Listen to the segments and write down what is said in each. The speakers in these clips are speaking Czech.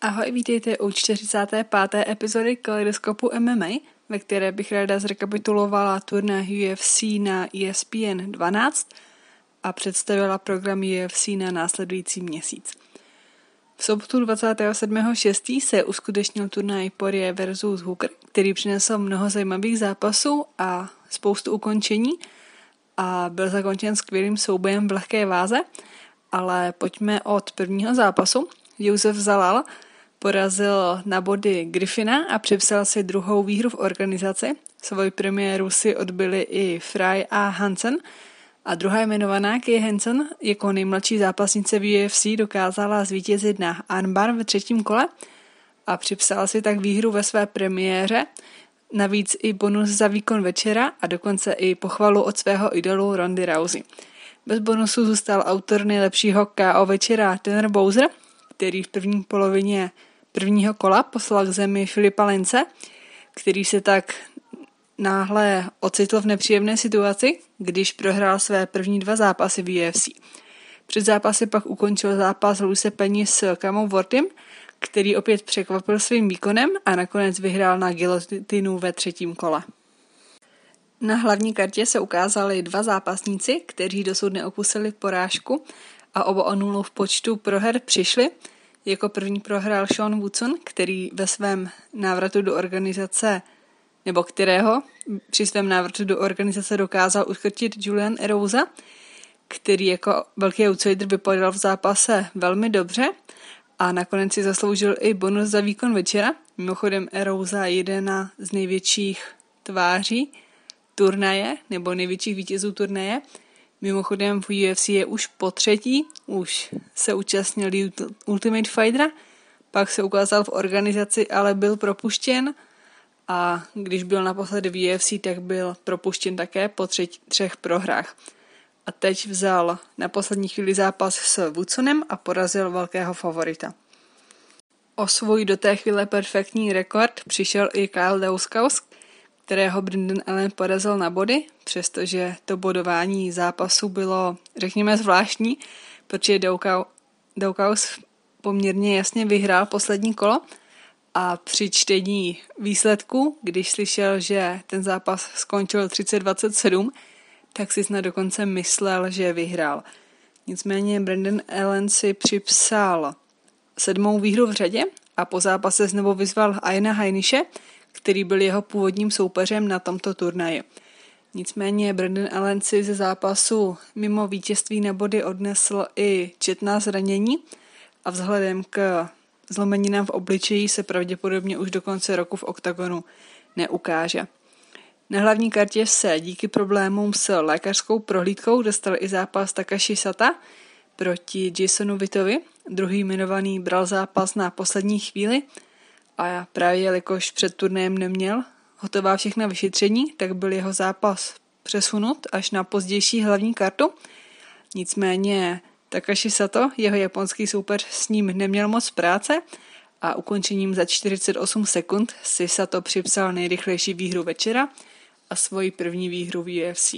Ahoj, vítejte u 45. epizody Kaleidoskopu MMA, ve které bych ráda zrekapitulovala turnaj UFC na ESPN 12 a představila program UFC na následující měsíc. V sobotu 27.6. se uskutečnil turnaj Poirier versus Hooker, který přinesl mnoho zajímavých zápasů a spoustu ukončení a byl zakončen skvělým soubojem v lehké váze, ale pojďme od prvního zápasu. Josef Zalal porazil na body Griffina a připsal si druhou výhru v organizaci. Svoji premiéru si odbyli i Fry a Hansen – a druhá jmenovaná Kay Hansen jako nejmladší zápasnice v UFC dokázala zvítězit na armbar ve třetím kole a připsala si tak výhru ve své premiéře, navíc i bonus za výkon večera a dokonce i pochvalu od svého idolu Rondy Rousey. Bez bonusu zůstal autor nejlepšího KO večera Tanner Bowser, který v první polovině prvního kola poslal k zemi Filipa Lence, který se tak náhle ocitl v nepříjemné situaci, když prohrál své první dva zápasy v UFC. Před zápasy pak ukončil zápas Luise Penny s Kamou Wortym, který opět překvapil svým výkonem a nakonec vyhrál na gilotinu ve třetím kole. Na hlavní kartě se ukázali dva zápasníci, kteří dosud neopustili porážku a oba o nulu v počtu proher přišli. Jako první prohrál Sean Woodson, který ve svém návratu do organizace nebo kterého při svém návratu do organizace dokázal uchrtit Julian Erosa, který jako velký outsider vypadal v zápase velmi dobře a nakonec si zasloužil i bonus za výkon večera. Mimochodem Erosa je jedna z největších tváří turnaje, nebo největších vítězů turnaje. Mimochodem v UFC je už po třetí, už se účastnil Ultimate Fightera, pak se ukázal v organizaci, ale byl propuštěn – a když byl naposledy v UFC, tak byl propuštěn také po třetí, třech prohrách. A teď vzal na poslední chvíli zápas s Woodsonem a porazil velkého favorita. O svůj do té chvíle perfektní rekord přišel i Kyle Dauskaus, kterého Brendan Allen porazil na body, přestože to bodování zápasu bylo, řekněme, zvláštní, protože Daukaus poměrně jasně vyhrál poslední kolo a při čtení výsledku, když slyšel, že ten zápas skončil 30-27, tak si snad dokonce myslel, že vyhrál. Nicméně Brandon Allen si připsal sedmou výhru v řadě a po zápase znovu vyzval Aina Heiniše, který byl jeho původním soupeřem na tomto turnaji. Nicméně Brandon Allen si ze zápasu mimo vítězství na body odnesl i četná zranění a vzhledem k Zlomenina v obličeji se pravděpodobně už do konce roku v oktagonu neukáže. Na hlavní kartě se díky problémům s lékařskou prohlídkou dostal i zápas Takashi Sata proti Jasonu Vitovi. Druhý jmenovaný bral zápas na poslední chvíli a právě jelikož před turnajem neměl hotová všechna vyšetření, tak byl jeho zápas přesunut až na pozdější hlavní kartu. Nicméně Takashi Sato, jeho japonský soupeř, s ním neměl moc práce a ukončením za 48 sekund si Sato připsal nejrychlejší výhru večera a svoji první výhru v UFC.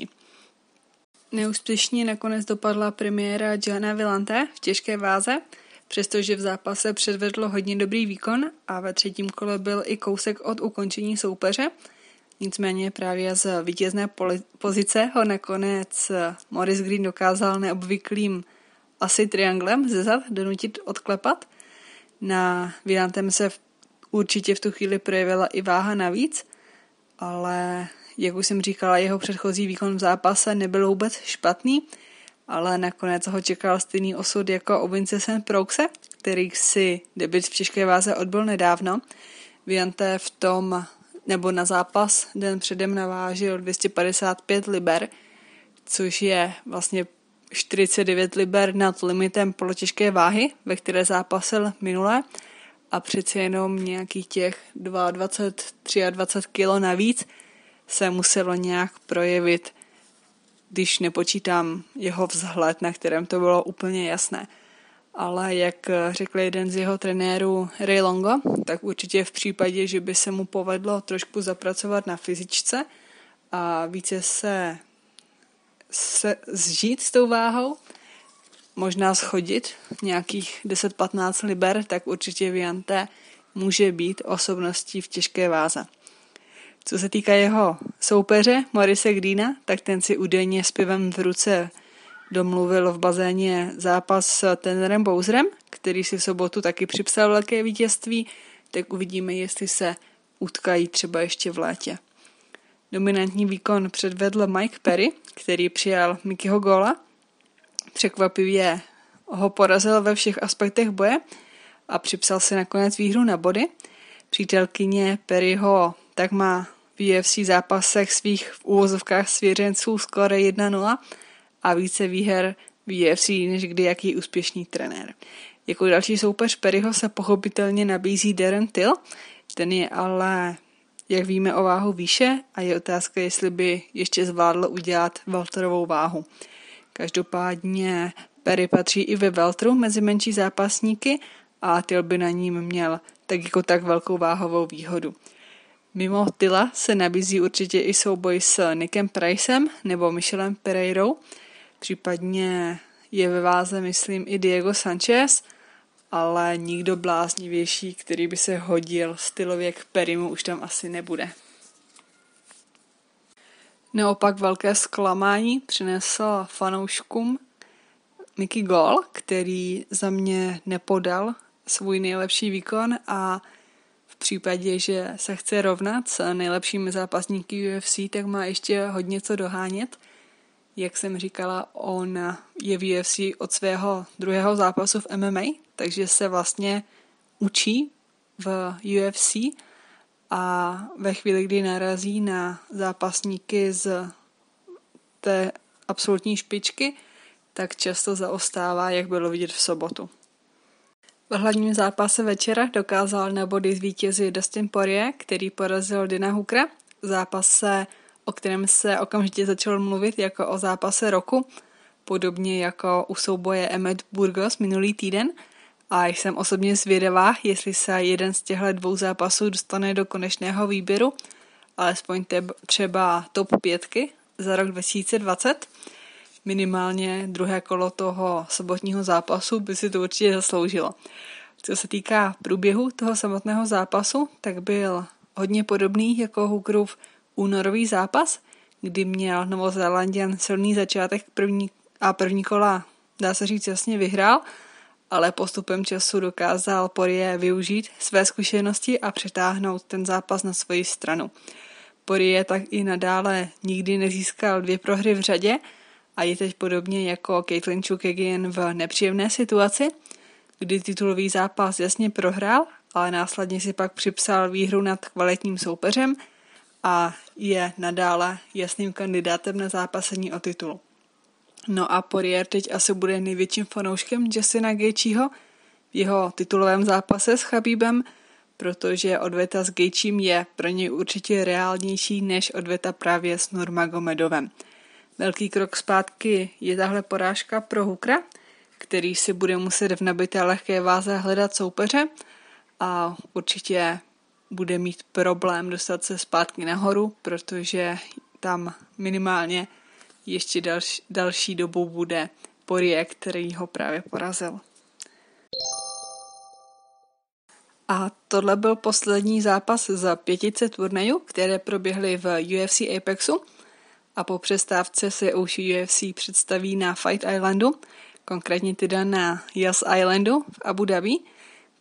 Neúspěšně nakonec dopadla premiéra Jana Villante v těžké váze, přestože v zápase předvedlo hodně dobrý výkon a ve třetím kole byl i kousek od ukončení soupeře. Nicméně právě z vítězné pozice ho nakonec Morris Green dokázal neobvyklým asi trianglem ze zad donutit odklepat. Na Viantem se určitě v tu chvíli projevila i váha navíc, ale jak už jsem říkala, jeho předchozí výkon v zápase nebyl vůbec špatný, ale nakonec ho čekal stejný osud jako o Sen Proxe, který si debit v těžké váze odbyl nedávno. Viante v tom, nebo na zápas den předem navážil 255 liber, což je vlastně 49 liber nad limitem polotěžké váhy, ve které zápasil minule a přeci jenom nějakých těch 22, 23 kilo navíc se muselo nějak projevit, když nepočítám jeho vzhled, na kterém to bylo úplně jasné. Ale jak řekl jeden z jeho trenérů Ray Longo, tak určitě v případě, že by se mu povedlo trošku zapracovat na fyzičce a více se se zžít s tou váhou, možná schodit nějakých 10-15 liber, tak určitě Viante může být osobností v těžké váze. Co se týká jeho soupeře Morise Greena, tak ten si údajně s pivem v ruce domluvil v bazéně zápas s Tenerem Bowserem, který si v sobotu taky připsal velké vítězství, tak uvidíme, jestli se utkají třeba ještě v létě. Dominantní výkon předvedl Mike Perry, který přijal Mickeyho gola. Překvapivě ho porazil ve všech aspektech boje a připsal si nakonec výhru na body. Přítelkyně Perryho tak má v UFC zápasech svých v úvozovkách svěřenců skoro 1-0 a více výher v UFC než kdy jaký úspěšný trenér. Jako další soupeř Perryho se pochopitelně nabízí Darren Till, ten je ale, jak víme, o váhu výše a je otázka, jestli by ještě zvládl udělat welterovou váhu. Každopádně Perry patří i ve welteru mezi menší zápasníky a Till by na ním měl tak jako tak velkou váhovou výhodu. Mimo Tyla se nabízí určitě i souboj s Nickem Pricem nebo Michelem Pereirou, případně je ve váze, myslím, i Diego Sanchez, ale nikdo bláznivější, který by se hodil stylově k Perimu, už tam asi nebude. Neopak velké zklamání přinesl fanouškům Mickey Gol, který za mě nepodal svůj nejlepší výkon a případě, že se chce rovnat s nejlepšími zápasníky UFC, tak má ještě hodně co dohánět. Jak jsem říkala, on je v UFC od svého druhého zápasu v MMA, takže se vlastně učí v UFC a ve chvíli, kdy narazí na zápasníky z té absolutní špičky, tak často zaostává, jak bylo vidět v sobotu. V hlavním zápase večera dokázal na body zvítězit Dustin Poirier, který porazil Dina Hookera. V zápase, o kterém se okamžitě začal mluvit jako o zápase roku, podobně jako u souboje Emmet Burgos minulý týden. A jsem osobně zvědavá, jestli se jeden z těchto dvou zápasů dostane do konečného výběru, alespoň třeba top pětky za rok 2020 minimálně druhé kolo toho sobotního zápasu by si to určitě zasloužilo. Co se týká průběhu toho samotného zápasu, tak byl hodně podobný jako Hookerův únorový zápas, kdy měl Novozélandian silný začátek první a první kola, dá se říct, jasně vyhrál, ale postupem času dokázal Porie využít své zkušenosti a přetáhnout ten zápas na svoji stranu. Porie tak i nadále nikdy nezískal dvě prohry v řadě, a je teď podobně jako Caitlin Chukagian v nepříjemné situaci, kdy titulový zápas jasně prohrál, ale následně si pak připsal výhru nad kvalitním soupeřem a je nadále jasným kandidátem na zápasení o titul. No a Poirier teď asi bude největším fanouškem Jessina Gaethjeho v jeho titulovém zápase s Chabíbem, protože odveta s Gaethjem je pro něj určitě reálnější než odveta právě s Nurmagomedovem. Velký krok zpátky je tahle porážka pro Hukra, který si bude muset v nabité lehké váze hledat soupeře a určitě bude mít problém dostat se zpátky nahoru, protože tam minimálně ještě další, další dobu bude Porie, který ho právě porazil. A tohle byl poslední zápas za pětice turnajů, které proběhly v UFC Apexu a po přestávce se už UFC představí na Fight Islandu, konkrétně teda na Yas Islandu v Abu Dhabi,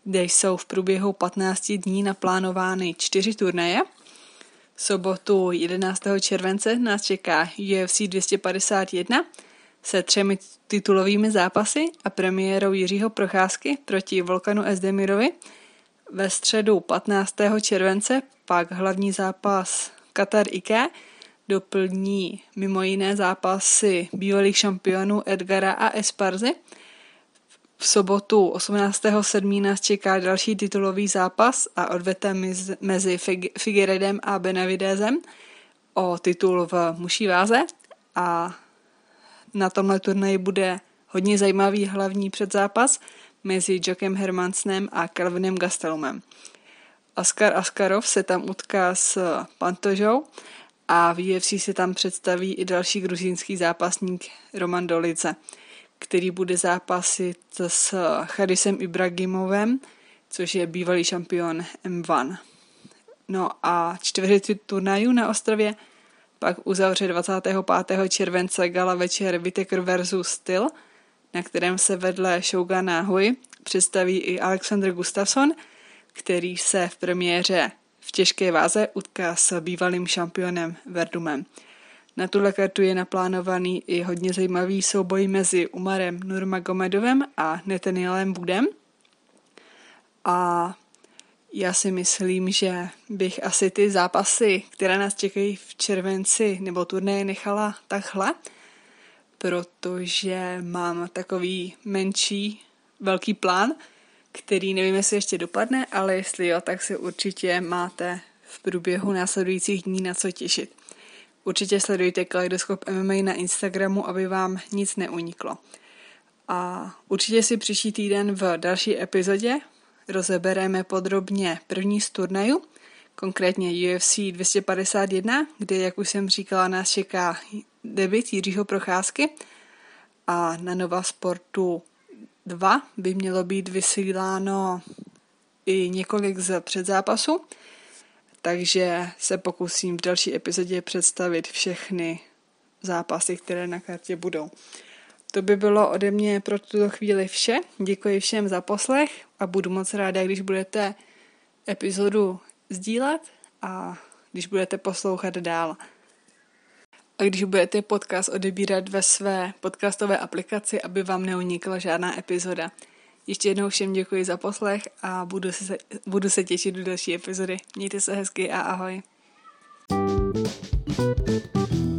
kde jsou v průběhu 15 dní naplánovány čtyři turnaje. V sobotu 11. července nás čeká UFC 251 se třemi titulovými zápasy a premiérou Jiřího Procházky proti Volkanu Esdemirovi. Ve středu 15. července pak hlavní zápas Qatar Ike doplní mimo jiné zápasy bývalých šampionů Edgara a Esparzy. V sobotu 18.7. nás čeká další titulový zápas a odveta mezi Figueredem a Benavidezem o titul v muší váze a na tomhle turnaji bude hodně zajímavý hlavní předzápas mezi Jackem Hermansnem a Kelvinem Gastelumem. Askar Askarov se tam utká s Pantožou a v UFC se tam představí i další gruzínský zápasník Roman Dolice. který bude zápasit s Charisem Ibragimovem, což je bývalý šampion M1. No a čtvrtý turnajů na ostrově pak uzavře 25. července gala večer Whittaker versus Styl, na kterém se vedle Shogana Hui představí i Alexander Gustafsson, který se v premiéře v těžké váze utká s bývalým šampionem Verdumem. Na tuhle kartu je naplánovaný i hodně zajímavý souboj mezi Umarem Nurmagomedovem a Nathanielem Budem. A já si myslím, že bych asi ty zápasy, které nás čekají v červenci nebo turné nechala takhle, protože mám takový menší, velký plán, který nevím, jestli ještě dopadne, ale jestli jo, tak se určitě máte v průběhu následujících dní na co těšit. Určitě sledujte Kaleidoskop MMA na Instagramu, aby vám nic neuniklo. A určitě si příští týden v další epizodě rozebereme podrobně první z turnaju, konkrétně UFC 251, kde, jak už jsem říkala, nás čeká debit Jiřího Procházky a na Nova Sportu 2 by mělo být vysíláno i několik z předzápasu, takže se pokusím v další epizodě představit všechny zápasy, které na kartě budou. To by bylo ode mě pro tuto chvíli vše. Děkuji všem za poslech a budu moc ráda, když budete epizodu sdílet a když budete poslouchat dál. A když budete podcast odebírat ve své podcastové aplikaci, aby vám neunikla žádná epizoda. Ještě jednou všem děkuji za poslech a budu se, budu se těšit do další epizody. Mějte se hezky a ahoj. thank you